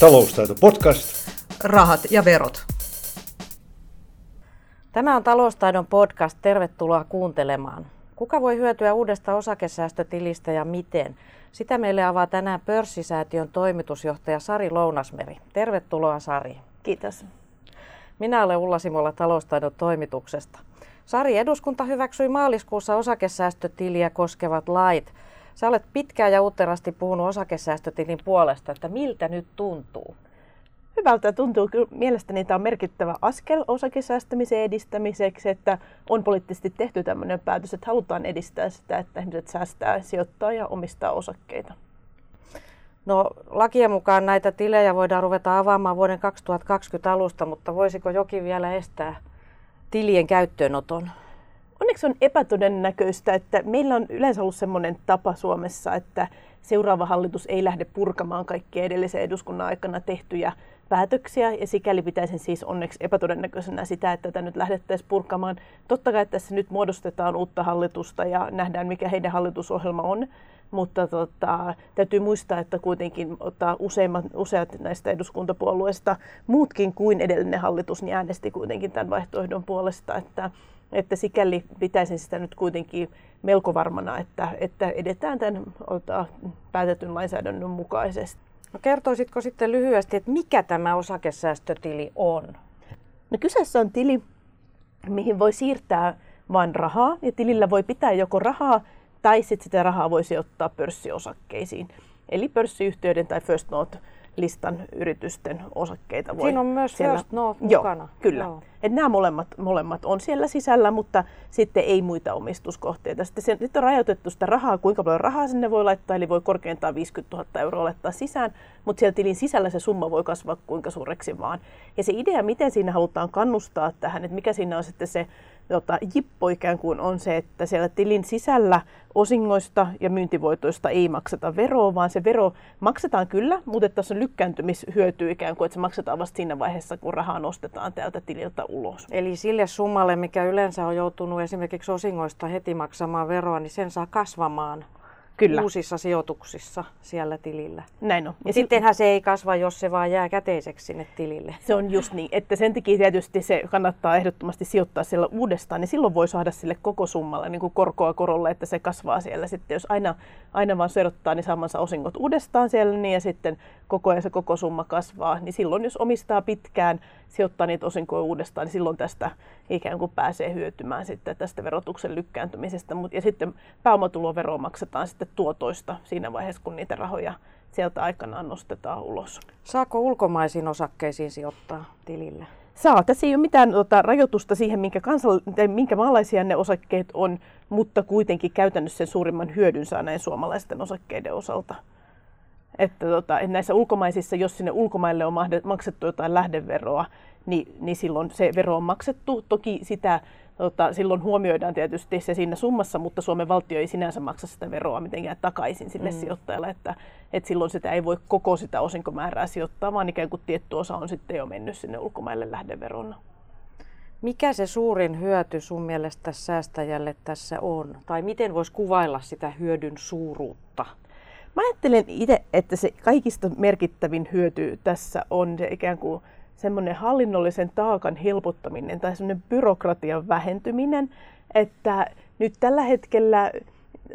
Taloustaito podcast. Rahat ja verot. Tämä on Taloustaidon podcast. Tervetuloa kuuntelemaan. Kuka voi hyötyä uudesta osakesäästötilistä ja miten? Sitä meille avaa tänään pörssisäätiön toimitusjohtaja Sari Lounasmeri. Tervetuloa Sari. Kiitos. Minä olen Ulla Simola Taloustaidon toimituksesta. Sari, eduskunta hyväksyi maaliskuussa osakesäästötiliä koskevat lait. Sä olet pitkään ja uutterasti puhunut osakesäästötilin puolesta, että miltä nyt tuntuu? Hyvältä tuntuu. Kyllä mielestäni tämä on merkittävä askel osakesäästämisen edistämiseksi, että on poliittisesti tehty tämmöinen päätös, että halutaan edistää sitä, että ihmiset säästää, sijoittaa ja omistaa osakkeita. No lakien mukaan näitä tilejä voidaan ruveta avaamaan vuoden 2020 alusta, mutta voisiko jokin vielä estää tilien käyttöönoton? Onneksi on epätodennäköistä, että meillä on yleensä ollut sellainen tapa Suomessa, että seuraava hallitus ei lähde purkamaan kaikkia edellisen eduskunnan aikana tehtyjä päätöksiä, ja sikäli pitäisin siis onneksi epätodennäköisenä sitä, että tätä nyt lähdettäisiin purkamaan. Totta kai tässä nyt muodostetaan uutta hallitusta ja nähdään, mikä heidän hallitusohjelma on, mutta tota, täytyy muistaa, että kuitenkin ottaa useimmat, useat näistä eduskuntapuolueista, muutkin kuin edellinen hallitus, niin äänesti kuitenkin tämän vaihtoehdon puolesta, että, että sikäli pitäisin sitä nyt kuitenkin melko varmana, että, että edetään tämän ota, päätetyn lainsäädännön mukaisesti. No kertoisitko sitten lyhyesti, että mikä tämä osakesäästötili on? No kyseessä on tili, mihin voi siirtää vain rahaa, ja tilillä voi pitää joko rahaa tai sitten sitä rahaa voisi ottaa pörssiosakkeisiin. Eli pörssiyhtiöiden tai First Note listan yritysten osakkeita voi Siinä on myös siellä... First Joo, mukana. Kyllä. Joo. Et nämä molemmat, molemmat on siellä sisällä, mutta sitten ei muita omistuskohteita. Sitten, se, sitten on rajoitettu sitä rahaa, kuinka paljon rahaa sinne voi laittaa, eli voi korkeintaan 50 000 euroa laittaa sisään, mutta siellä tilin sisällä se summa voi kasvaa kuinka suureksi vaan. Ja se idea, miten siinä halutaan kannustaa tähän, että mikä siinä on sitten se tota, jippo ikään kuin on se, että siellä tilin sisällä osingoista ja myyntivoitoista ei makseta veroa, vaan se vero maksetaan kyllä, mutta tässä on lykkääntymishyöty ikään kuin, että se maksetaan vasta siinä vaiheessa, kun rahaa nostetaan täältä tililtä ulos. Eli sille summalle, mikä yleensä on joutunut esimerkiksi osingoista heti maksamaan veroa, niin sen saa kasvamaan Kyllä. uusissa sijoituksissa siellä tilillä. Näin on. Ja sittenhän se ei kasva, jos se vaan jää käteiseksi sinne tilille. Se on just niin, että sen takia tietysti se kannattaa ehdottomasti sijoittaa siellä uudestaan, niin silloin voi saada sille koko summalle niin kuin korkoa korolle, että se kasvaa siellä. Sitten jos aina, aina vaan sijoittaa, niin saamansa osingot uudestaan siellä, niin ja sitten koko ajan se koko summa kasvaa, niin silloin jos omistaa pitkään, sijoittaa niitä osinkoja uudestaan, niin silloin tästä ikään kuin pääsee hyötymään sitten tästä verotuksen lykkääntymisestä. Ja sitten pääomatulovero maksetaan sitten tuotoista siinä vaiheessa, kun niitä rahoja sieltä aikanaan nostetaan ulos. Saako ulkomaisiin osakkeisiin sijoittaa tilille? Saa. Tässä ei ole mitään tota, rajoitusta siihen, minkä, kansal- minkä maalaisia ne osakkeet on, mutta kuitenkin käytännössä sen suurimman hyödyn saa näin suomalaisten osakkeiden osalta. Että tota, näissä ulkomaisissa, jos sinne ulkomaille on maksettu jotain lähdeveroa, niin, niin silloin se vero on maksettu. Toki sitä tota, silloin huomioidaan tietysti se siinä summassa, mutta Suomen valtio ei sinänsä maksa sitä veroa mitenkään takaisin sille mm. sijoittajalle, että, että silloin sitä ei voi koko sitä osinkomäärää sijoittaa, vaan ikään kuin tietty osa on sitten jo mennyt sinne ulkomaille lähdeverona. Mikä se suurin hyöty sun mielestä säästäjälle tässä on? Tai miten voisi kuvailla sitä hyödyn suuruutta? Mä ajattelen itse, että se kaikista merkittävin hyöty tässä on se ikään kuin semmoinen hallinnollisen taakan helpottaminen tai semmoinen byrokratian vähentyminen, että nyt tällä hetkellä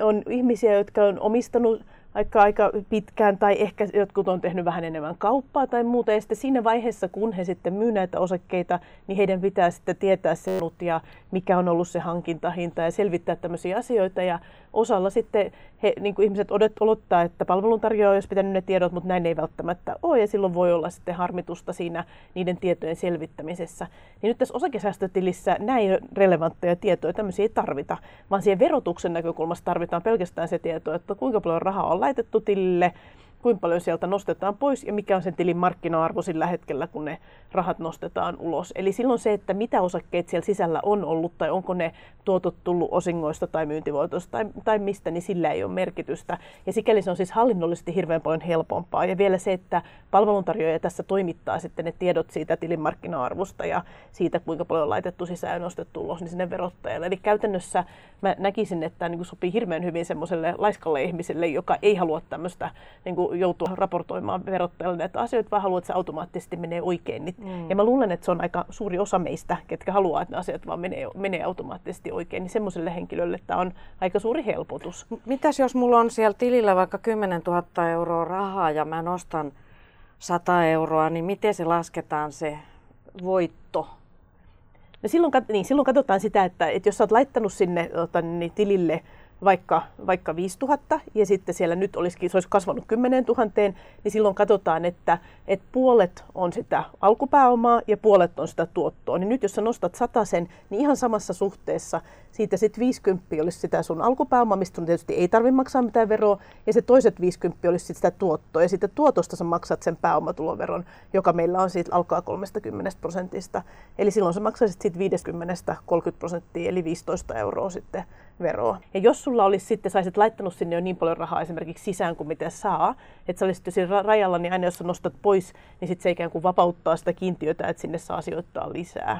on ihmisiä, jotka on omistanut aika, aika pitkään tai ehkä jotkut on tehnyt vähän enemmän kauppaa tai muuta. Ja sitten siinä vaiheessa, kun he sitten myy näitä osakkeita, niin heidän pitää sitten tietää se ja mikä on ollut se hankintahinta ja selvittää tämmöisiä asioita. Ja osalla sitten he, niin kuin ihmiset odottaa, että palveluntarjoaja olisi pitänyt ne tiedot, mutta näin ei välttämättä ole ja silloin voi olla sitten harmitusta siinä niiden tietojen selvittämisessä. Niin nyt tässä osakesäästötilissä näin relevantteja tietoja, tämmöisiä ei tarvita, vaan siihen verotuksen näkökulmasta tarvitaan pelkästään se tieto, että kuinka paljon rahaa on laitettu tilille, kuinka paljon sieltä nostetaan pois ja mikä on sen tilin markkina-arvo sillä hetkellä, kun ne rahat nostetaan ulos. Eli silloin se, että mitä osakkeet siellä sisällä on ollut tai onko ne tuotot tullut osingoista tai myyntivoitosta tai, tai mistä, niin sillä ei ole merkitystä. Ja sikäli se on siis hallinnollisesti hirveän paljon helpompaa. Ja vielä se, että palveluntarjoaja tässä toimittaa sitten ne tiedot siitä tilin markkina-arvosta ja siitä, kuinka paljon on laitettu sisään ja nostettu ulos, niin sinne verottajalle. Eli käytännössä mä näkisin, että tämä niin sopii hirveän hyvin semmoiselle laiskalle ihmiselle, joka ei halua tämmöistä niin joutua raportoimaan verottajalle näitä asioita, vaan haluat, että se automaattisesti menee oikein. Mm. Ja mä luulen, että se on aika suuri osa meistä, ketkä haluaa, että ne asiat vaan menee, menee automaattisesti oikein. Niin semmoiselle henkilölle tämä on aika suuri helpotus. Mitäs jos mulla on siellä tilillä vaikka 10 000 euroa rahaa ja mä nostan 100 euroa, niin miten se lasketaan se voitto? No silloin, niin, silloin katsotaan sitä, että, että jos sä oot laittanut sinne ota, niin tilille vaikka, vaikka 5000 ja sitten siellä nyt olisikin, se olisi kasvanut 10 000, niin silloin katsotaan, että, että puolet on sitä alkupääomaa ja puolet on sitä tuottoa. Niin nyt jos sä nostat sen, niin ihan samassa suhteessa siitä sitten 50 olisi sitä sun alkupääomaa, mistä tietysti ei tarvitse maksaa mitään veroa, ja se toiset 50 olisi sitä tuottoa. Ja sitten tuotosta sä maksat sen pääomatuloveron, joka meillä on siitä alkaa 30 prosentista. Eli silloin sä maksaisit siitä 50 30 prosenttia, eli 15 euroa sitten veroa. Ja jos sulla olisi sitten, saisit laittanut sinne jo niin paljon rahaa esimerkiksi sisään kuin mitä saa, että sä olisit jo siinä rajalla, niin aina jos sä nostat pois, niin sitten se ikään kuin vapauttaa sitä kiintiötä, että sinne saa sijoittaa lisää.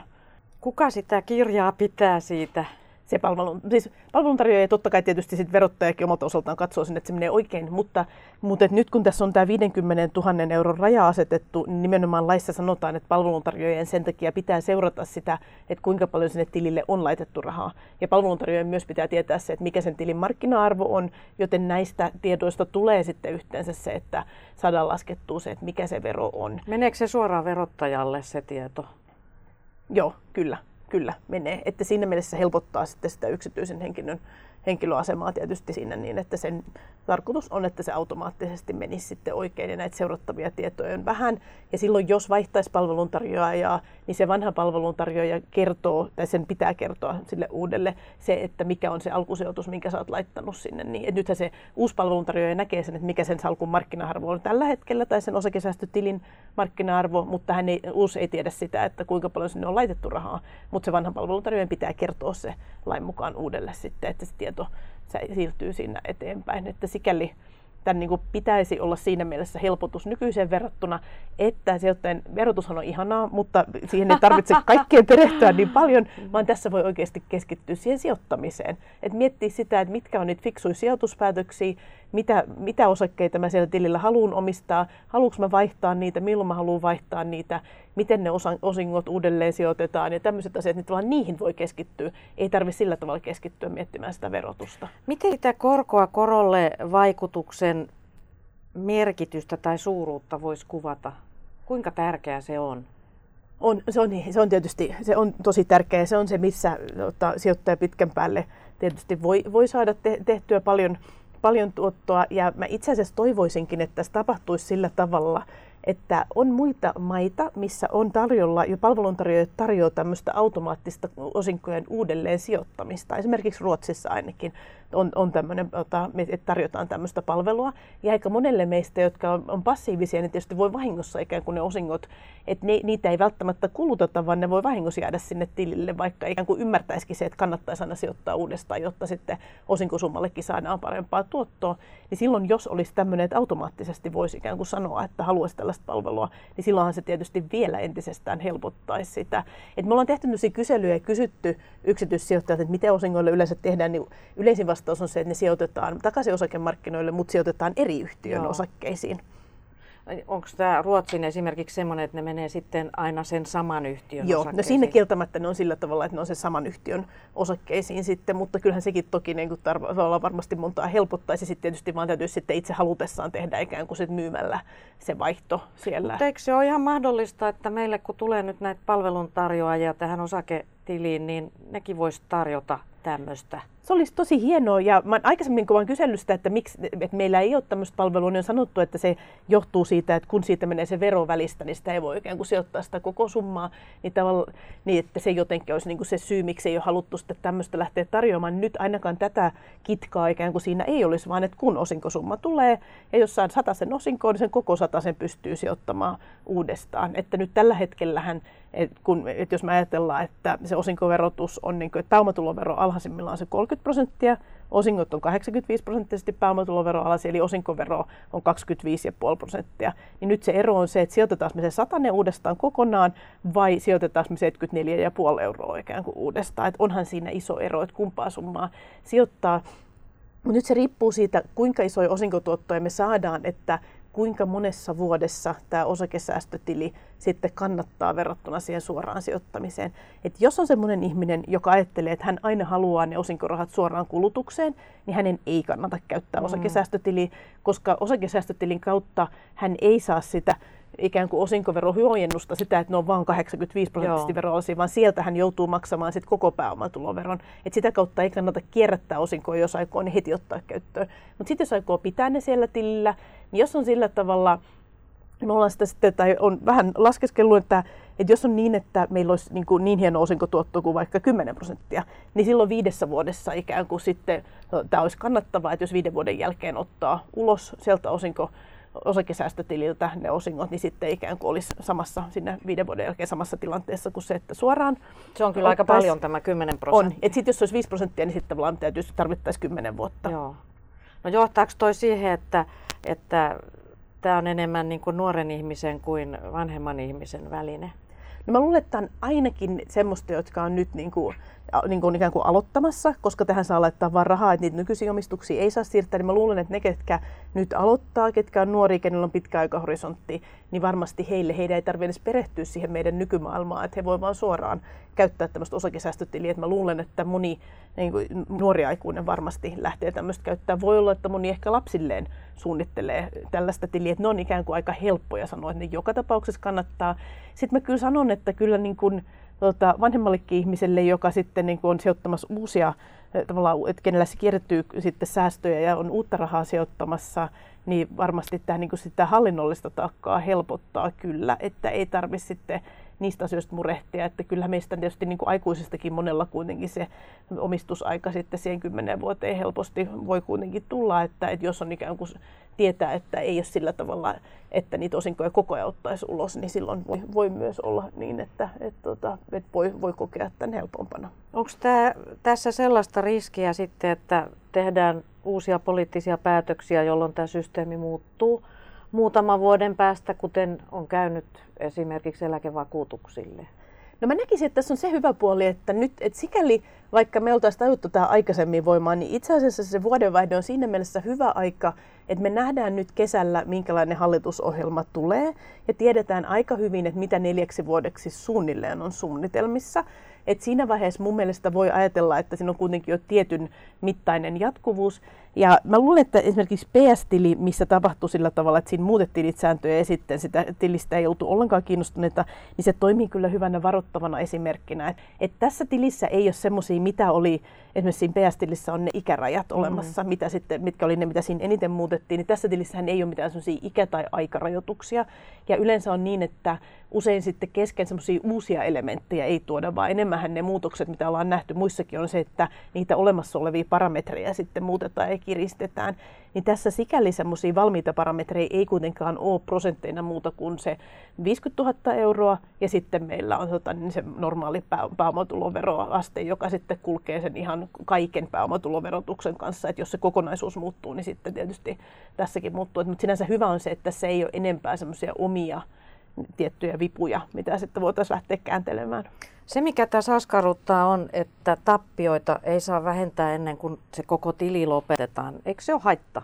Kuka sitä kirjaa pitää siitä? Se palvelun, siis palveluntarjoaja totta kai tietysti sit verottajakin omalta osaltaan katsoo sinne, että se menee oikein, mutta, mutta et nyt kun tässä on tämä 50 000 euron raja asetettu, niin nimenomaan laissa sanotaan, että palveluntarjoajien sen takia pitää seurata sitä, että kuinka paljon sinne tilille on laitettu rahaa. Ja palveluntarjoajien myös pitää tietää se, että mikä sen tilin markkina-arvo on, joten näistä tiedoista tulee sitten yhteensä se, että saadaan laskettua se, että mikä se vero on. Meneekö se suoraan verottajalle se tieto? Joo, kyllä kyllä menee. Että siinä mielessä helpottaa sitten sitä yksityisen henkilön henkilöasemaa tietysti siinä niin, että sen tarkoitus on, että se automaattisesti menisi sitten oikein ja näitä seurattavia tietoja on vähän. Ja silloin jos vaihtaisi palveluntarjoajaa, niin se vanha palveluntarjoaja kertoo, tai sen pitää kertoa sille uudelle se, että mikä on se alkusijoitus, minkä sä oot laittanut sinne. Niin, että nythän se uusi palveluntarjoaja näkee sen, että mikä sen salkun markkina-arvo on tällä hetkellä, tai sen osakesäästötilin markkina-arvo, mutta hän ei, uusi ei tiedä sitä, että kuinka paljon sinne on laitettu rahaa. Mutta se vanha palveluntarjoajan pitää kertoa se lain mukaan uudelle sitten, että se tieto siirtyy siinä eteenpäin. Että sikäli tämän niin kuin pitäisi olla siinä mielessä helpotus nykyiseen verrattuna, että sijoittajien verotushan on ihanaa, mutta siihen ei tarvitse kaikkeen perehtyä niin paljon, vaan tässä voi oikeasti keskittyä siihen sijoittamiseen. Et miettiä sitä, että mitkä on niitä fiksuja sijoituspäätöksiä, mitä, mitä osakkeita mä siellä tilillä haluan omistaa, haluanko mä vaihtaa niitä, milloin mä haluan vaihtaa niitä, miten ne osingot uudelleen sijoitetaan ja tämmöiset asiat, niin tavallaan niihin voi keskittyä. Ei tarvitse sillä tavalla keskittyä miettimään sitä verotusta. Miten sitä korkoa korolle vaikutuksen merkitystä tai suuruutta voisi kuvata? Kuinka tärkeää se on? On, se, on, se on tietysti se on tosi tärkeää. Se on se, missä tota, sijoittaja pitkän päälle tietysti voi, voi saada te, tehtyä paljon, paljon tuottoa. Ja mä itse asiassa toivoisinkin, että tässä tapahtuisi sillä tavalla, että on muita maita, missä on tarjolla, jo palveluntarjoajat tarjoaa tämmöistä automaattista osinkojen uudelleen sijoittamista. Esimerkiksi Ruotsissa ainakin on, on tämmöinen, että tarjotaan tämmöistä palvelua. Ja aika monelle meistä, jotka on, on passiivisia, niin tietysti voi vahingossa ikään kuin ne osingot, että ne, niitä ei välttämättä kuluteta, vaan ne voi vahingossa jäädä sinne tilille, vaikka ikään kuin ymmärtäisikin se, että kannattaisi aina sijoittaa uudestaan, jotta sitten osinkosummallekin saadaan parempaa tuottoa. Niin silloin, jos olisi tämmöinen, että automaattisesti voisi ikään kuin sanoa, että haluaisi tällaista palvelua, niin silloinhan se tietysti vielä entisestään helpottaisi sitä. Et me ollaan tehty kyselyjä ja kysytty yksityissijoittajat, että miten osingoille yleensä tehdään, niin yleisin vastaus on se, että ne sijoitetaan takaisin osakemarkkinoille, mutta sijoitetaan eri yhtiön Joo. osakkeisiin. Onko tämä Ruotsin esimerkiksi semmoinen, että ne menee sitten aina sen saman yhtiön Joo, osakkeisiin? no siinä kieltämättä ne on sillä tavalla, että ne on sen saman yhtiön osakkeisiin sitten, mutta kyllähän sekin toki niin kuin tarv- varmasti montaa helpottaisi. Sitten tietysti vaan täytyisi sitten itse halutessaan tehdä ikään kuin sit myymällä se vaihto siellä. Mutta eikö se ole ihan mahdollista, että meille kun tulee nyt näitä palveluntarjoajia tähän osaketiliin, niin nekin voisi tarjota tämmöistä? Se olisi tosi hienoa ja mä aikaisemmin kun olen kysellyt sitä, että, miksi, että meillä ei ole tämmöistä palvelua, niin on sanottu, että se johtuu siitä, että kun siitä menee se vero välistä, niin sitä ei voi ikään kuin sijoittaa sitä koko summaa, niin, tavalla, niin että se jotenkin olisi niin kuin se syy, miksi ei ole haluttu sitten tämmöistä lähteä tarjoamaan. Nyt ainakaan tätä kitkaa ikään kuin siinä ei olisi, vaan että kun osinkosumma tulee ja jos saat sen osinkoon, niin sen koko sen pystyy sijoittamaan uudestaan. Että nyt tällä hetkellähän et kun, et jos me ajatellaan, että se osinkoverotus on, niin kuin, että pääomatulovero alhaisimmillaan se 30 prosenttia, osingot on 85 prosenttisesti pääomatulovero alasi, eli osinkovero on 25,5 prosenttia. Niin nyt se ero on se, että sijoitetaan me se satane uudestaan kokonaan vai sijoitetaan me 74,5 euroa ikään kuin uudestaan. Et onhan siinä iso ero, että kumpaa summaa sijoittaa. Mutta nyt se riippuu siitä, kuinka isoja osinkotuottoja me saadaan, että kuinka monessa vuodessa tämä osakesäästötili sitten kannattaa verrattuna siihen suoraan sijoittamiseen. Et jos on sellainen ihminen, joka ajattelee, että hän aina haluaa ne osinkorahat suoraan kulutukseen, niin hänen ei kannata käyttää mm. osakesäästötiliä, koska osakesäästötilin kautta hän ei saa sitä ikään kuin osinkoverohuojennusta sitä, että ne on vain 85 prosenttisesti verollisia, vaan sieltä hän joutuu maksamaan sit koko pääomatuloveron. Et sitä kautta ei kannata kierrättää osinkoja, jos aikoo ne heti ottaa käyttöön. Mutta sitten jos aikoo pitää ne siellä tilillä, niin jos on sillä tavalla, me ollaan sitä sitten, tai on vähän laskeskellut, että, että jos on niin, että meillä olisi niin, kuin niin hieno osinkotuotto kuin vaikka 10 prosenttia, niin silloin viidessä vuodessa ikään kuin sitten no, tämä olisi kannattavaa, että jos viiden vuoden jälkeen ottaa ulos sieltä osinko osakesäästötililtä ne osingot, niin sitten ikään kuin olisi samassa sinne viiden vuoden jälkeen samassa tilanteessa kuin se, että suoraan Se on kyllä aika paljon tämä 10 prosenttia. On. Sitten jos se olisi 5 prosenttia, niin sitten tavallaan täytyisi, tarvittaisiin 10 vuotta. Joo. No johtaako toi siihen, että, että tämä on enemmän niin kuin nuoren ihmisen kuin vanhemman ihmisen väline? No mä luulen, että on ainakin semmoista, jotka on nyt niin kuin niin kuin ikään kuin aloittamassa, koska tähän saa laittaa vain rahaa, että niitä nykyisiä omistuksia ei saa siirtää, niin mä luulen, että ne, ketkä nyt aloittaa, ketkä on nuoria, kenellä on pitkä aikahorisontti, niin varmasti heille, heidän ei tarvitse edes perehtyä siihen meidän nykymaailmaan, että he voivat vaan suoraan käyttää tämmöistä osakesäästötiliä. Että mä luulen, että moni niin kuin nuori aikuinen varmasti lähtee tämmöistä käyttää. Voi olla, että moni ehkä lapsilleen suunnittelee tällaista tiliä, että ne on ikään kuin aika helppoja sanoa, että ne joka tapauksessa kannattaa. Sitten mä kyllä sanon, että kyllä niin kuin, tota, vanhemmallekin ihmiselle, joka sitten niin kuin on sijoittamassa uusia, tavallaan, että kenellä se kiertyy sitten säästöjä ja on uutta rahaa sijoittamassa, niin varmasti tämä niin kuin sitä hallinnollista taakkaa helpottaa kyllä, että ei tarvitse sitten niistä asioista murehtia, että kyllä meistä tietysti niin kuin aikuisistakin monella kuitenkin se omistusaika sitten siihen kymmenen vuoteen helposti voi kuitenkin tulla, että, että jos on ikään kuin tietää, että ei ole sillä tavalla, että niitä osinkoja koko ajan ottaisi ulos, niin silloin voi, voi myös olla niin, että, että, tota, että, että voi, voi kokea tämän helpompana. Onko tämä, tässä sellaista riskiä sitten, että tehdään uusia poliittisia päätöksiä, jolloin tämä systeemi muuttuu muutaman vuoden päästä, kuten on käynyt esimerkiksi eläkevakuutuksille? No mä näkisin, että tässä on se hyvä puoli, että nyt, että sikäli vaikka me oltaisiin tajuttu tämä aikaisemmin voimaan, niin itse asiassa se vuodenvaihde on siinä mielessä hyvä aika, että me nähdään nyt kesällä, minkälainen hallitusohjelma tulee, ja tiedetään aika hyvin, että mitä neljäksi vuodeksi suunnilleen on suunnitelmissa. Et siinä vaiheessa mun mielestä voi ajatella, että siinä on kuitenkin jo tietyn mittainen jatkuvuus. Ja mä luulen, että esimerkiksi PS-tili, missä tapahtui sillä tavalla, että siinä muutettiin niitä sääntöjä ja sitten sitä tilistä ei oltu ollenkaan kiinnostuneita, niin se toimii kyllä hyvänä varoittavana esimerkkinä. Et, et tässä tilissä ei ole semmoisia, mitä oli, esimerkiksi siinä PS-tilissä on ne ikärajat mm. olemassa, mitä sitten, mitkä oli ne, mitä siinä eniten muutettiin, niin tässä tilissähän ei ole mitään semmoisia ikä- tai aikarajoituksia. Ja yleensä on niin, että usein sitten kesken semmoisia uusia elementtejä ei tuoda, vaan enemmän ne muutokset, mitä ollaan nähty muissakin, on se, että niitä olemassa olevia parametreja sitten muutetaan ja kiristetään. Niin tässä sikäli semmoisia valmiita parametreja ei kuitenkaan ole prosentteina muuta kuin se 50 000 euroa ja sitten meillä on tota, niin se normaali pääomatuloveroaste, joka sitten kulkee sen ihan kaiken pääomatuloverotuksen kanssa. Että jos se kokonaisuus muuttuu, niin sitten tietysti tässäkin muuttuu. Mutta sinänsä hyvä on se, että se ei ole enempää semmoisia omia tiettyjä vipuja, mitä sitten voitaisiin lähteä kääntelemään. Se, mikä tässä askarruttaa, on, että tappioita ei saa vähentää ennen kuin se koko tili lopetetaan. Eikö se ole haitta?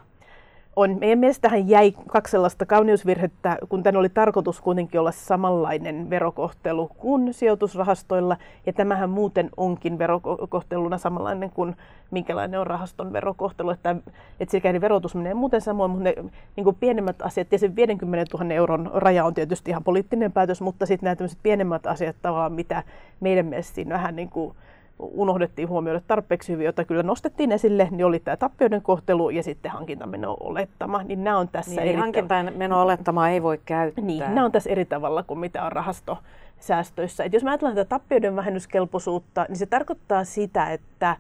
On. Meidän mielestähän jäi kaksi sellaista kauneusvirhettä, kun tämän oli tarkoitus kuitenkin olla samanlainen verokohtelu kuin sijoitusrahastoilla. Ja tämähän muuten onkin verokohteluna samanlainen kuin minkälainen on rahaston verokohtelu. Että, että sikäli verotus menee muuten samoin, mutta ne niin kuin pienemmät asiat, ja se 50 000 euron raja on tietysti ihan poliittinen päätös, mutta sitten nämä pienemmät asiat tavallaan, mitä meidän mielestä siinä vähän niin kuin unohdettiin huomioida tarpeeksi hyvin, jota kyllä nostettiin esille, niin oli tämä tappioiden kohtelu ja sitten hankintameno olettama. Niin nämä on tässä niin, eri hankintameno olettama ei voi käyttää. Niin, nämä on tässä eri tavalla kuin mitä on rahastosäästöissä. Et jos mä ajattelen tätä tappioiden vähennyskelpoisuutta, niin se tarkoittaa sitä, että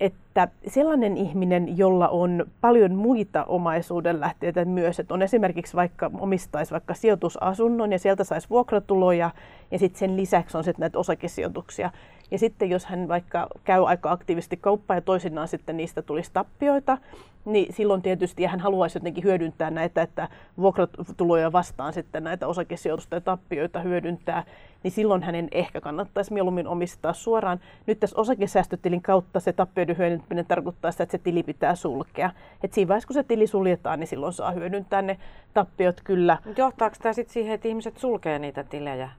että sellainen ihminen, jolla on paljon muita omaisuuden lähteitä myös, että on esimerkiksi vaikka omistaisi vaikka sijoitusasunnon ja sieltä saisi vuokratuloja ja sitten sen lisäksi on sitten näitä osakesijoituksia, Ja sitten jos hän vaikka käy aika aktiivisesti kauppaa ja toisinaan sitten niistä tulisi tappioita, niin silloin tietysti hän haluaisi jotenkin hyödyntää näitä, että vuokratuloja vastaan sitten näitä osakesijoitusta ja tappioita hyödyntää, niin silloin hänen ehkä kannattaisi mieluummin omistaa suoraan. Nyt tässä osakesäästötilin kautta se tappioiden hyödyntäminen tarkoittaa sitä, että se tili pitää sulkea. Et siinä vaiheessa, kun se tili suljetaan, niin silloin saa hyödyntää ne tappiot kyllä. Johtaako tämä sitten siihen, että ihmiset sulkee niitä tilejä?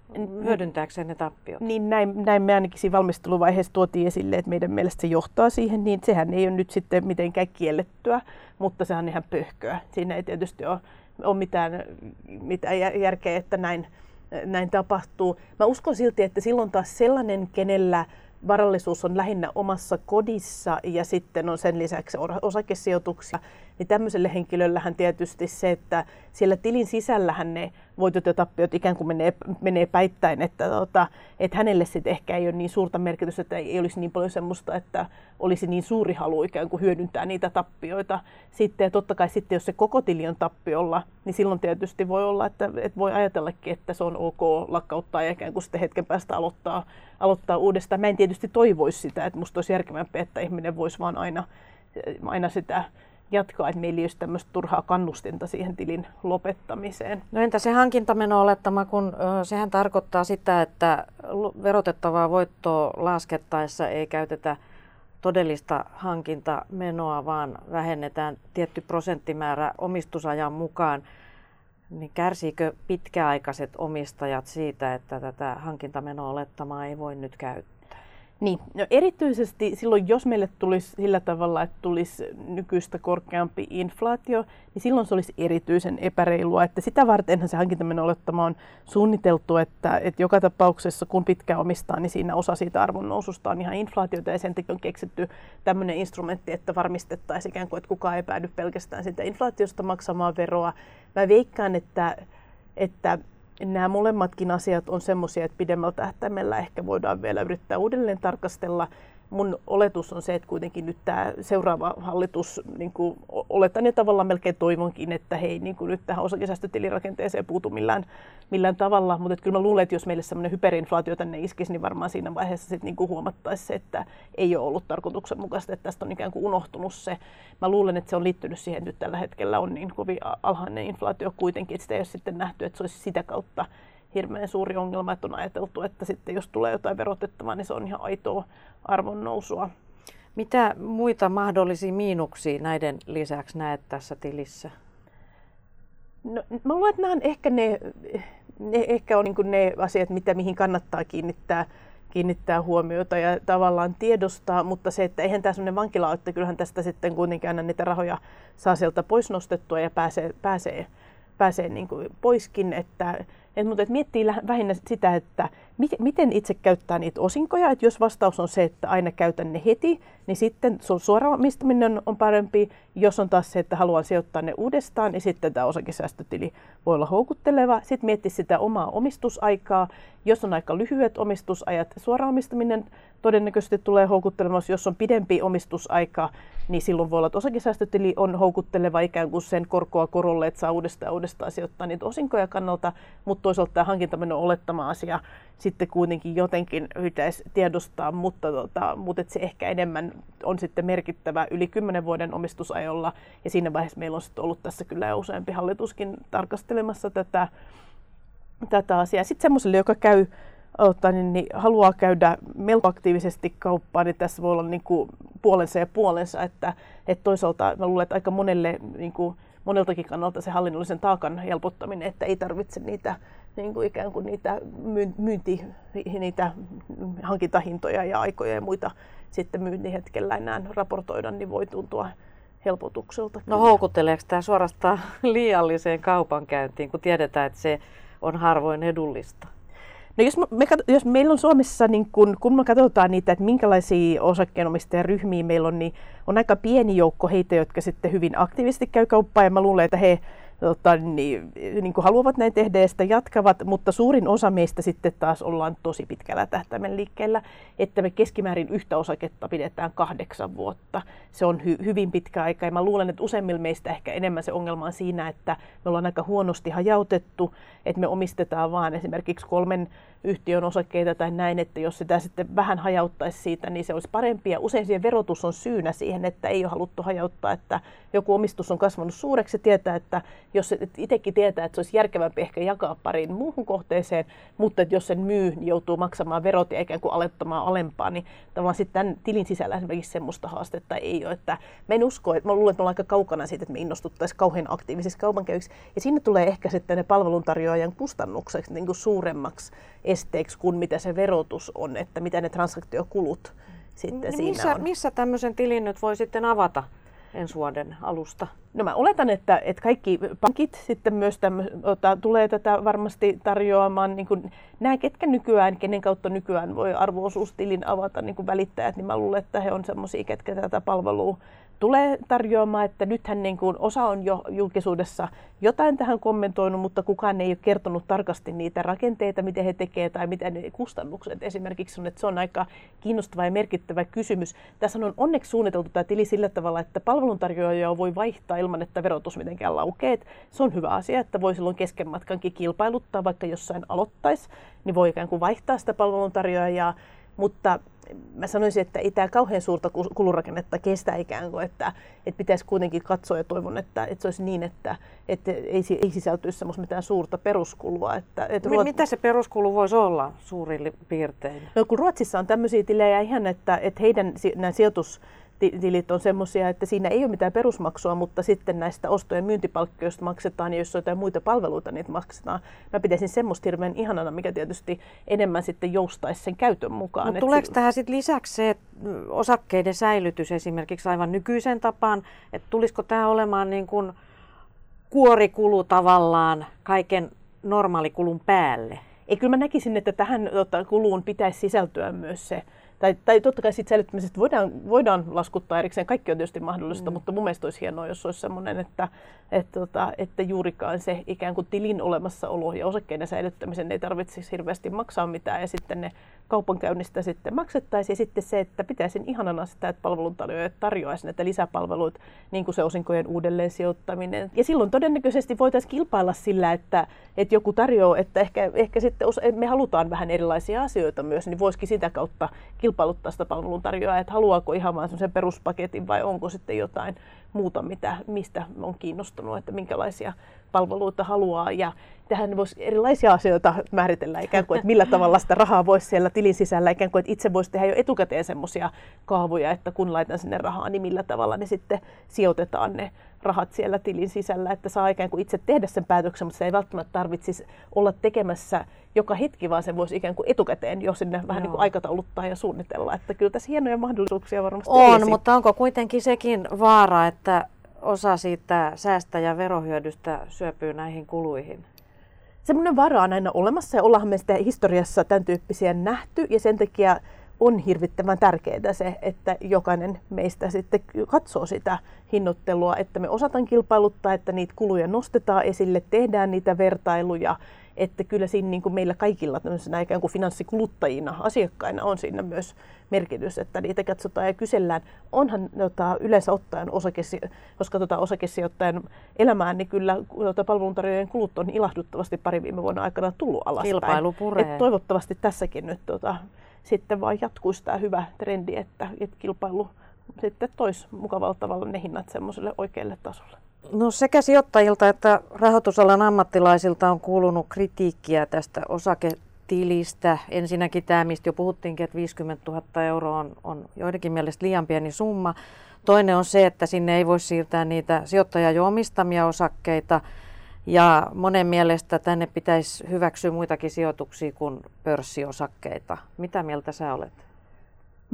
Hyödyntääkseen ne tappiot? Niin näin, näin me ainakin siinä valmisteluvaiheessa tuotiin esille, että meidän mielestä se johtaa siihen, niin sehän ei ole nyt sitten mitenkään kiellettyä, mutta sehän on ihan pöhköä. Siinä ei tietysti ole, ole mitään, mitään järkeä, että näin, näin tapahtuu. Mä uskon silti, että silloin taas sellainen, kenellä varallisuus on lähinnä omassa kodissa ja sitten on sen lisäksi osakesijoituksia, niin tämmöiselle henkilöllähän tietysti se, että siellä tilin sisällähän ne voitot ja tappiot ikään kuin menee, menee päittäin, että, tota, että hänelle sitten ehkä ei ole niin suurta merkitystä, että ei olisi niin paljon semmoista, että olisi niin suuri halu ikään kuin hyödyntää niitä tappioita. Sitten ja totta kai sitten, jos se koko tili on tappiolla, niin silloin tietysti voi olla, että, että voi ajatellakin, että se on ok lakkauttaa ja ikään kuin sitten hetken päästä aloittaa, aloittaa uudestaan. Mä en tietysti toivoisi sitä, että musta olisi järkevämpi, että ihminen voisi vaan aina, aina sitä jatkaa, että meillä ei olisi tämmöistä turhaa kannustinta siihen tilin lopettamiseen. No entä se hankintameno-olettama, kun sehän tarkoittaa sitä, että verotettavaa voittoa laskettaessa ei käytetä todellista hankintamenoa, vaan vähennetään tietty prosenttimäärä omistusajan mukaan. Niin kärsiikö pitkäaikaiset omistajat siitä, että tätä hankintameno-olettamaa ei voi nyt käyttää? Niin, no erityisesti silloin, jos meille tulisi sillä tavalla, että tulisi nykyistä korkeampi inflaatio, niin silloin se olisi erityisen epäreilua. Että sitä vartenhan se hankintameno olettama on suunniteltu, että, että joka tapauksessa kun pitkään omistaa, niin siinä osa siitä arvon noususta on ihan inflaatiota ja sen takia on keksitty tämmöinen instrumentti, että varmistettaisiin ikään kuin, että kukaan ei päädy pelkästään sitä inflaatiosta maksamaan veroa. Mä veikkaan, että, että nämä molemmatkin asiat on semmoisia, että pidemmällä tähtäimellä ehkä voidaan vielä yrittää uudelleen tarkastella mun oletus on se, että kuitenkin nyt tämä seuraava hallitus, niin kuin oletan ja tavallaan melkein toivonkin, että he ei niin kuin nyt tähän osakesäästötilirakenteeseen puutu millään, millään tavalla, mutta kyllä mä luulen, että jos meille semmoinen hyperinflaatio tänne iskisi, niin varmaan siinä vaiheessa sitten niin huomattaisiin se, että ei ole ollut tarkoituksenmukaista, että tästä on ikään kuin unohtunut se. Mä luulen, että se on liittynyt siihen, että nyt tällä hetkellä on niin kovin alhainen inflaatio kuitenkin, että sitä ei ole sitten nähty, että se olisi sitä kautta hirveän suuri ongelma, että on ajateltu, että sitten jos tulee jotain verotettavaa, niin se on ihan aitoa arvon nousua. Mitä muita mahdollisia miinuksia näiden lisäksi näet tässä tilissä? No, mä luulen, että nämä on ehkä ne, ne, ehkä on niin ne asiat, mitä, mihin kannattaa kiinnittää, kiinnittää huomiota ja tavallaan tiedostaa, mutta se, että eihän tämä sellainen vankila että kyllähän tästä sitten kuitenkin aina niitä rahoja saa sieltä pois nostettua ja pääsee, pääsee, pääsee niin kuin poiskin, että et, mutta et miettii lähinnä sitä, että miten itse käyttää niitä osinkoja. Et jos vastaus on se, että aina käytän ne heti, niin sitten sun suora omistaminen on parempi. Jos on taas se, että haluan sijoittaa ne uudestaan, niin sitten tämä osakesäästötili voi olla houkutteleva. Sitten miettii sitä omaa omistusaikaa. Jos on aika lyhyet omistusajat, suora omistaminen todennäköisesti tulee houkuttelemaan. Jos on pidempi omistusaika, niin silloin voi olla, että osakesäästötili on houkutteleva ikään kuin sen korkoa korolle, että saa uudestaan uudestaan sijoittaa niitä osinkoja kannalta, mutta toisaalta tämä hankintameno olettama asia sitten kuitenkin jotenkin pitäisi tiedostaa, mutta, tota, mutta se ehkä enemmän on sitten merkittävä yli 10 vuoden omistusajolla ja siinä vaiheessa meillä on sitten ollut tässä kyllä useampi hallituskin tarkastelemassa tätä, tätä asiaa. Sitten semmoiselle, joka käy ottaa, niin, niin haluaa käydä melko aktiivisesti kauppaa, niin tässä voi olla niin kuin puolensa ja puolensa. Että, että toisaalta mä luulen, että aika monelle, niin kuin, moneltakin kannalta se hallinnollisen taakan helpottaminen, että ei tarvitse niitä niin kuin ikään kuin niitä myynti, niitä hankintahintoja ja aikoja ja muita sitten myynnin hetkellä enää raportoida, niin voi tuntua helpotukselta. No houkutteleeko tämä suorastaan liialliseen kaupankäyntiin, kun tiedetään, että se on harvoin edullista? No jos, me, jos meillä on Suomessa, niin kun, kun me katsotaan niitä, että minkälaisia osakkeenomistajaryhmiä meillä on, niin on aika pieni joukko heitä, jotka sitten hyvin aktiivisesti käy kauppaa. Ja mä luulen, että he tota, niin, niin kuin haluavat näin tehdä ja sitä jatkavat, mutta suurin osa meistä sitten taas ollaan tosi pitkällä tähtäimen liikkeellä, että me keskimäärin yhtä osaketta pidetään kahdeksan vuotta. Se on hy- hyvin pitkä aika ja mä luulen, että useimmilla meistä ehkä enemmän se ongelma on siinä, että me ollaan aika huonosti hajautettu, että me omistetaan vaan esimerkiksi kolmen yhtiön osakkeita tai näin, että jos sitä sitten vähän hajauttaisi siitä, niin se olisi parempi. Ja usein siihen verotus on syynä siihen, että ei ole haluttu hajauttaa, että joku omistus on kasvanut suureksi ja tietää, että jos itsekin tietää, että se olisi järkevämpi ehkä jakaa pariin muuhun kohteeseen, mutta että jos sen myy, niin joutuu maksamaan verot ja ikään kuin alettamaan alempaa, niin tavallaan sitten tämän tilin sisällä esimerkiksi semmoista haastetta ei ole. Että mä en usko, että mä luulen, että me ollaan aika kaukana siitä, että me innostuttaisiin kauhean aktiivisiksi kaupankäyksi. Ja siinä tulee ehkä sitten ne palveluntarjoajan kustannukseksi niin kuin suuremmaksi esteeksi kuin mitä se verotus on, että mitä ne transaktiokulut sitten niin siinä missä, on. Missä tämmöisen tilin nyt voi sitten avata ensi vuoden alusta? No mä oletan, että, että kaikki pankit sitten myös tämmö, ota, tulee tätä varmasti tarjoamaan. Niin kuin, nämä, ketkä nykyään, kenen kautta nykyään voi arvoosuustilin avata niin kuin välittäjät, niin mä luulen, että he on semmoisia, ketkä tätä palvelua tulee tarjoamaan, että nythän niin kuin osa on jo julkisuudessa jotain tähän kommentoinut, mutta kukaan ei ole kertonut tarkasti niitä rakenteita, miten he tekevät tai mitä ne kustannukset esimerkiksi on. Että se on aika kiinnostava ja merkittävä kysymys. Tässä on onneksi suunniteltu tämä tili sillä tavalla, että palveluntarjoajia voi vaihtaa ilman, että verotus mitenkään laukee. Se on hyvä asia, että voi silloin kesken matkankin kilpailuttaa, vaikka jossain aloittaisi, niin voi ikään kuin vaihtaa sitä palveluntarjoajaa. Mutta mä sanoisin, että ei tämä kauhean suurta kulurakennetta kestä ikään kuin, että, että pitäisi kuitenkin katsoa ja toivon, että, että se olisi niin, että, että ei, ei sisältyisi semmoista mitään suurta peruskulua. Että, että Ruot... Mitä se peruskulu voisi olla suurin piirtein? No kun Ruotsissa on tämmöisiä tilejä ihan, että, että heidän nämä sijoitus tilit on semmoisia, että siinä ei ole mitään perusmaksua, mutta sitten näistä osto- ja myyntipalkkioista maksetaan, ja jos on jotain muita palveluita, niin maksetaan. Mä pitäisin semmoista hirveän ihanana, mikä tietysti enemmän sitten joustaisi sen käytön mukaan. No, tuleeko tähän sitten lisäksi se että osakkeiden säilytys esimerkiksi aivan nykyisen tapaan, että tulisiko tämä olemaan niin kuin kuorikulu tavallaan kaiken normaalikulun päälle? Ei, kyllä mä näkisin, että tähän tota, kuluun pitäisi sisältyä myös se tai, tai totta kai siitä säilyttämisestä voidaan, voidaan laskuttaa erikseen, kaikki on tietysti mahdollista, mm. mutta mun mielestä olisi hienoa, jos olisi sellainen, että, että, tota, että juurikaan se ikään kuin tilin olemassaolo ja osakkeiden säilyttämisen ei tarvitsisi hirveästi maksaa mitään ja sitten ne kaupankäynnistä sitten maksettaisiin. Ja sitten se, että pitäisin ihanana sitä, että palveluntarjoajat tarjoaisi näitä lisäpalveluita, niin kuin se osinkojen uudelleen sijoittaminen. Ja silloin todennäköisesti voitaisiin kilpailla sillä, että, että joku tarjoaa, että ehkä, ehkä sitten me halutaan vähän erilaisia asioita myös, niin voisikin sitä kautta kilpailuttaa sitä palveluntarjoajaa, että haluaako ihan vain sen peruspaketin vai onko sitten jotain muuta, mitä, mistä on kiinnostunut, että minkälaisia palveluita haluaa. Ja tähän voisi erilaisia asioita määritellä, ikään kuin, että millä tavalla sitä rahaa voisi siellä tilin sisällä, ikään kuin, että itse voisi tehdä jo etukäteen semmoisia kaavoja, että kun laitan sinne rahaa, niin millä tavalla ne sitten sijoitetaan ne rahat siellä tilin sisällä, että saa ikään kuin itse tehdä sen päätöksen, mutta se ei välttämättä tarvitsisi olla tekemässä joka hetki, vaan se voisi ikään kuin etukäteen jo sinne vähän niin kuin aikatauluttaa ja suunnitella. Että kyllä tässä hienoja mahdollisuuksia varmasti On, olisi. mutta onko kuitenkin sekin vaara, että osa siitä säästä ja verohyödystä syöpyy näihin kuluihin? Semmoinen vara on aina olemassa ja ollaan me sitä historiassa tämän tyyppisiä nähty ja sen takia on hirvittävän tärkeää se, että jokainen meistä sitten katsoo sitä hinnoittelua, että me osataan kilpailuttaa, että niitä kuluja nostetaan esille, tehdään niitä vertailuja, että kyllä siinä niin kuin meillä kaikilla ikään kuin finanssikuluttajina, asiakkaina on siinä myös merkitys, että niitä katsotaan ja kysellään. Onhan jota, yleensä ottaen, osakesi, jos katsotaan osakesijoittajan elämään, niin kyllä jota, palveluntarjoajien kulut on ilahduttavasti pari viime vuonna aikana tullut alaspäin. Kilpailu puree. Et toivottavasti tässäkin nyt tota, sitten vaan jatkuisi tämä hyvä trendi, että, että kilpailu sitten toisi mukavalla tavalla ne hinnat semmoiselle oikealle tasolle. No sekä sijoittajilta että rahoitusalan ammattilaisilta on kuulunut kritiikkiä tästä osaketilistä. Ensinnäkin tämä, mistä jo puhuttiinkin, että 50 000 euroa on, on joidenkin mielestä liian pieni summa. Toinen on se, että sinne ei voi siirtää niitä sijoittajan jo omistamia osakkeita. Ja monen mielestä tänne pitäisi hyväksyä muitakin sijoituksia kuin pörssiosakkeita. Mitä mieltä sä olet?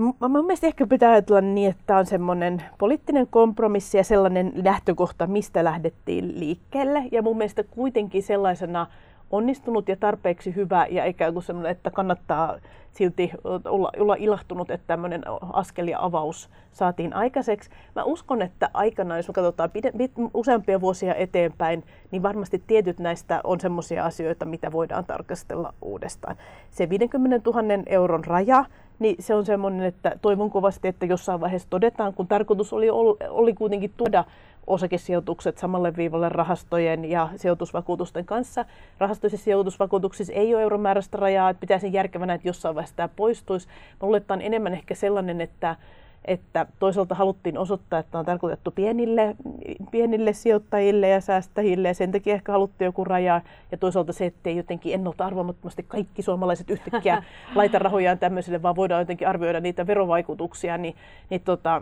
Mä mielestä ehkä pitää ajatella niin, että tämä on semmoinen poliittinen kompromissi ja sellainen lähtökohta, mistä lähdettiin liikkeelle. Ja mun mielestä kuitenkin sellaisena onnistunut ja tarpeeksi hyvä ja ikään kuin semmoinen, että kannattaa silti olla, olla ilahtunut, että tämmöinen askel ja avaus saatiin aikaiseksi. Mä uskon, että aikana, jos me katsotaan pide, useampia vuosia eteenpäin, niin varmasti tietyt näistä on semmoisia asioita, mitä voidaan tarkastella uudestaan. Se 50 000 euron raja, niin se on semmoinen, että toivon kovasti, että jossain vaiheessa todetaan, kun tarkoitus oli, oli kuitenkin tuoda osakesijoitukset samalle viivalle rahastojen ja sijoitusvakuutusten kanssa. Rahastoissa sijoitusvakuutuksissa ei ole euromääräistä rajaa, että pitäisi järkevänä, että jossain vaiheessa tämä poistuisi. Mä luulen, että on enemmän ehkä sellainen, että että toisaalta haluttiin osoittaa, että on tarkoitettu pienille, pienille sijoittajille ja säästäjille ja sen takia ehkä haluttiin joku raja ja toisaalta se, ettei jotenkin ennalta arvaamattomasti kaikki suomalaiset yhtäkkiä laita rahojaan tämmöiselle, vaan voidaan jotenkin arvioida niitä verovaikutuksia, niin, niin tota,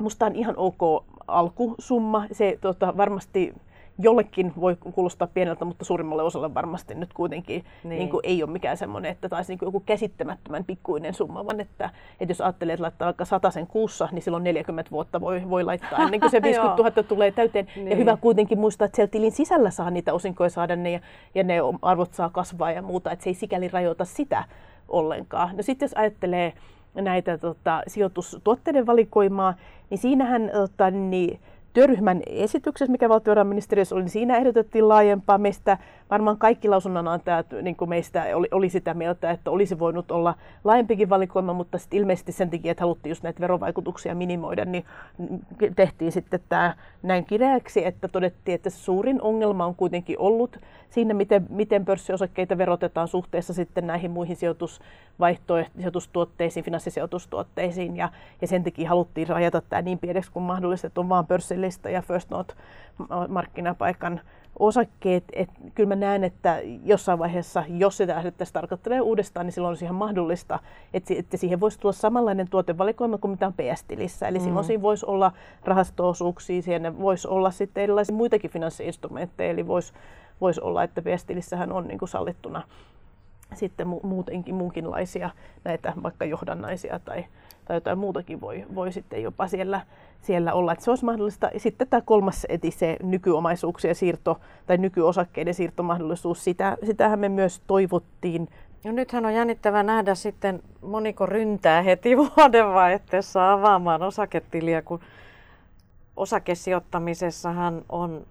musta on ihan ok alkusumma. Se tota, varmasti jollekin voi kuulostaa pieneltä, mutta suurimmalle osalle varmasti nyt kuitenkin niin. Niin kuin, ei ole mikään semmoinen, että taisi niin kuin joku käsittämättömän pikkuinen summa, vaan että, että jos ajattelee, että laittaa vaikka sen kuussa, niin silloin 40 vuotta voi, voi laittaa ennen kuin se 50 000 tulee täyteen. niin. Ja hyvä kuitenkin muistaa, että siellä tilin sisällä saa niitä osinkoja saada ne ja, ja ne arvot saa kasvaa ja muuta, että se ei sikäli rajoita sitä ollenkaan. No sitten jos ajattelee näitä tota, sijoitustuotteiden valikoimaa, niin siinähän tota, niin, työryhmän esityksessä, mikä valtiovarainministeriössä oli, niin siinä ehdotettiin laajempaa. Meistä varmaan kaikki lausunnonantajat niin kuin meistä oli, oli sitä mieltä, että olisi voinut olla laajempikin valikoima, mutta sitten ilmeisesti sen takia, että haluttiin just näitä verovaikutuksia minimoida, niin tehtiin sitten tämä näin kireäksi, että todettiin, että suurin ongelma on kuitenkin ollut siinä, miten, miten pörssiosakkeita verotetaan suhteessa sitten näihin muihin sijoitustuotteisiin, finanssisijoitustuotteisiin, ja, ja sen takia haluttiin rajata tämä niin pieneksi kuin mahdollista, että on vain pörssillistä ja First Note markkinapaikan osakkeet, että kyllä mä näen, että jossain vaiheessa, jos sitä lähdettäisiin tarkoittelemaan uudestaan, niin silloin olisi ihan mahdollista, että, että siihen voisi tulla samanlainen tuotevalikoima kuin mitä on PS-tilissä. Eli mm. silloin siinä voisi olla rahastoosuuksia, siinä voisi olla sitten erilaisia muitakin finanssiinstrumentteja, eli voisi, voisi olla, että PS-tilissähän on niin kuin sallittuna sitten muutenkin muunkinlaisia näitä vaikka johdannaisia tai, tai jotain muutakin voi, voi sitten jopa siellä, siellä olla. Että se olisi mahdollista. Sitten tämä kolmas eti, se nykyomaisuuksien siirto tai nykyosakkeiden siirtomahdollisuus, sitä, sitähän me myös toivottiin. No nythän on jännittävää nähdä sitten moniko ryntää heti vuodenvaihteessa avaamaan osaketiliä, kun osakesijoittamisessahan on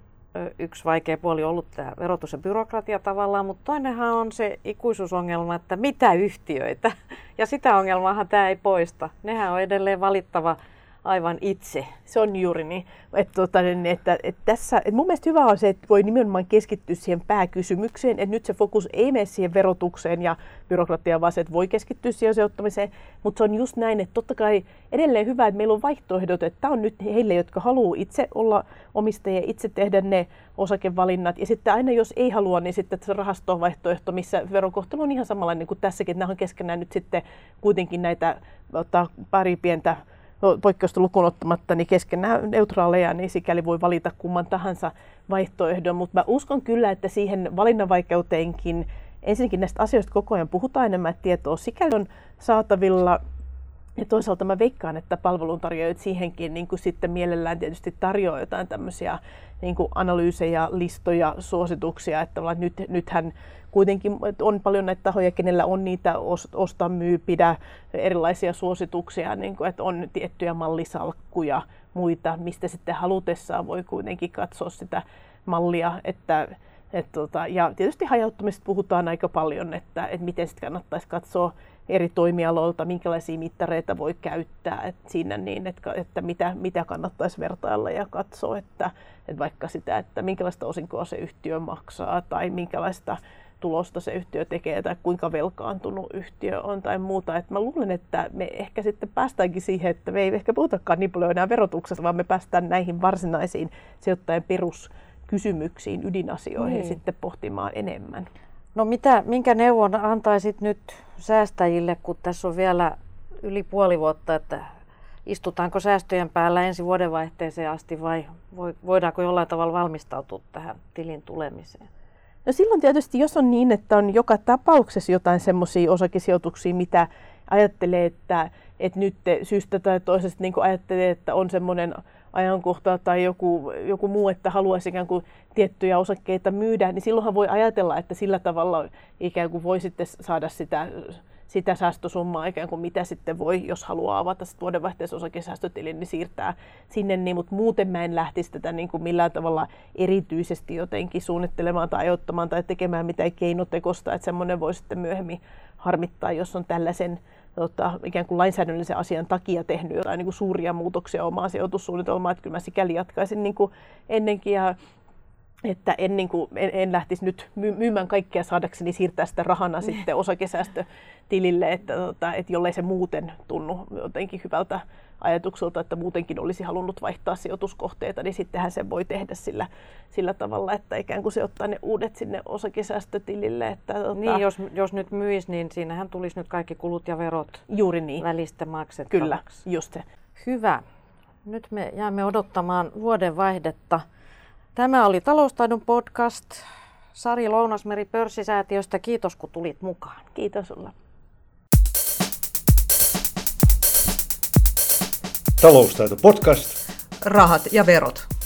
yksi vaikea puoli ollut tämä verotus ja byrokratia tavallaan, mutta toinenhan on se ikuisuusongelma, että mitä yhtiöitä. Ja sitä ongelmaahan tämä ei poista. Nehän on edelleen valittava aivan itse. Se on juuri niin. Että, tuota, niin, että, että tässä, että mun mielestä hyvä on se, että voi nimenomaan keskittyä siihen pääkysymykseen, että nyt se fokus ei mene siihen verotukseen ja byrokratiaan, vaan se, että voi keskittyä siihen sijoittamiseen. Mutta se on just näin, että totta kai edelleen hyvä, että meillä on vaihtoehdot, että tämä on nyt heille, jotka haluaa itse olla omistajia, itse tehdä ne osakevalinnat. Ja sitten aina jos ei halua, niin sitten se rahastovaihtoehto, missä verokohtelu on ihan samanlainen kuin tässäkin, nämä on keskenään nyt sitten kuitenkin näitä ottaa pari pientä poikkeusta lukuun ottamatta niin keskenään neutraaleja, niin sikäli voi valita kumman tahansa vaihtoehdon. Mutta mä uskon kyllä, että siihen valinnanvaikeuteenkin ensinnäkin näistä asioista koko ajan puhutaan enemmän tietoa. Sikäli on saatavilla ja toisaalta mä veikkaan, että palveluntarjoajat siihenkin niin kuin sitten mielellään tietysti tarjoaa jotain tämmöisiä niin kuin analyysejä, listoja, suosituksia, että nyt, nythän kuitenkin on paljon näitä tahoja, kenellä on niitä osta, myy, pidä, erilaisia suosituksia, niin kuin, että on tiettyjä mallisalkkuja, muita, mistä sitten halutessaan voi kuitenkin katsoa sitä mallia, että et tota, ja tietysti hajauttamista puhutaan aika paljon, että, että miten sitten kannattaisi katsoa eri toimialoilta, minkälaisia mittareita voi käyttää että siinä niin, että, että mitä, mitä kannattaisi vertailla ja katsoa, että, että vaikka sitä, että minkälaista osinkoa se yhtiö maksaa tai minkälaista tulosta se yhtiö tekee tai kuinka velkaantunut yhtiö on tai muuta. Et mä luulen, että me ehkä sitten päästäänkin siihen, että me ei ehkä puhutakaan niin paljon enää verotuksesta, vaan me päästään näihin varsinaisiin sijoittajien peruskysymyksiin, ydinasioihin niin. sitten pohtimaan enemmän. No mitä, minkä neuvon antaisit nyt säästäjille, kun tässä on vielä yli puoli vuotta, että istutaanko säästöjen päällä ensi vuodenvaihteeseen asti vai voidaanko jollain tavalla valmistautua tähän tilin tulemiseen? No silloin tietysti, jos on niin, että on joka tapauksessa jotain semmoisia osakesijoituksia, mitä ajattelee, että, että nyt syystä tai toisesta niin ajattelee, että on semmoinen ajankohta tai joku, joku muu, että haluaisi ikään kuin tiettyjä osakkeita myydä, niin silloinhan voi ajatella, että sillä tavalla ikään kuin voi sitten saada sitä sitä säästösummaa ikään kuin mitä sitten voi, jos haluaa avata sitten vuodenvaihteessa osakesäästötilin, niin siirtää sinne, niin, mutta muuten mä en lähtisi tätä niin kuin millään tavalla erityisesti jotenkin suunnittelemaan tai ajoittamaan tai tekemään mitään keinotekosta, että semmoinen voi sitten myöhemmin harmittaa, jos on tällaisen tota, ikään kuin lainsäädännöllisen asian takia tehnyt jotain niin kuin suuria muutoksia omaan sijoitussuunnitelmaan, että kyllä mä sikäli jatkaisin niin kuin ennenkin ja että en, niin kuin, en, en lähtisi nyt myymään kaikkea saadakseni siirtää sitä rahana sitten osakesäästötilille, että, tota, että jollei se muuten tunnu jotenkin hyvältä ajatukselta, että muutenkin olisi halunnut vaihtaa sijoituskohteita, niin sittenhän se voi tehdä sillä, sillä tavalla, että ikään kuin se ottaa ne uudet sinne osakesäästötilille. Että, tota... Niin, jos, jos nyt myisi, niin siinähän tulisi nyt kaikki kulut ja verot Juuri niin. välistä maksettavaksi. Kyllä, just se. Hyvä. Nyt me jäämme odottamaan vuoden vaihdetta. Tämä oli Taloustaidon podcast. Sari Lounasmeri Pörssisäätiöstä. Kiitos kun tulit mukaan. Kiitos sulla. Taloustaito podcast. Rahat ja verot.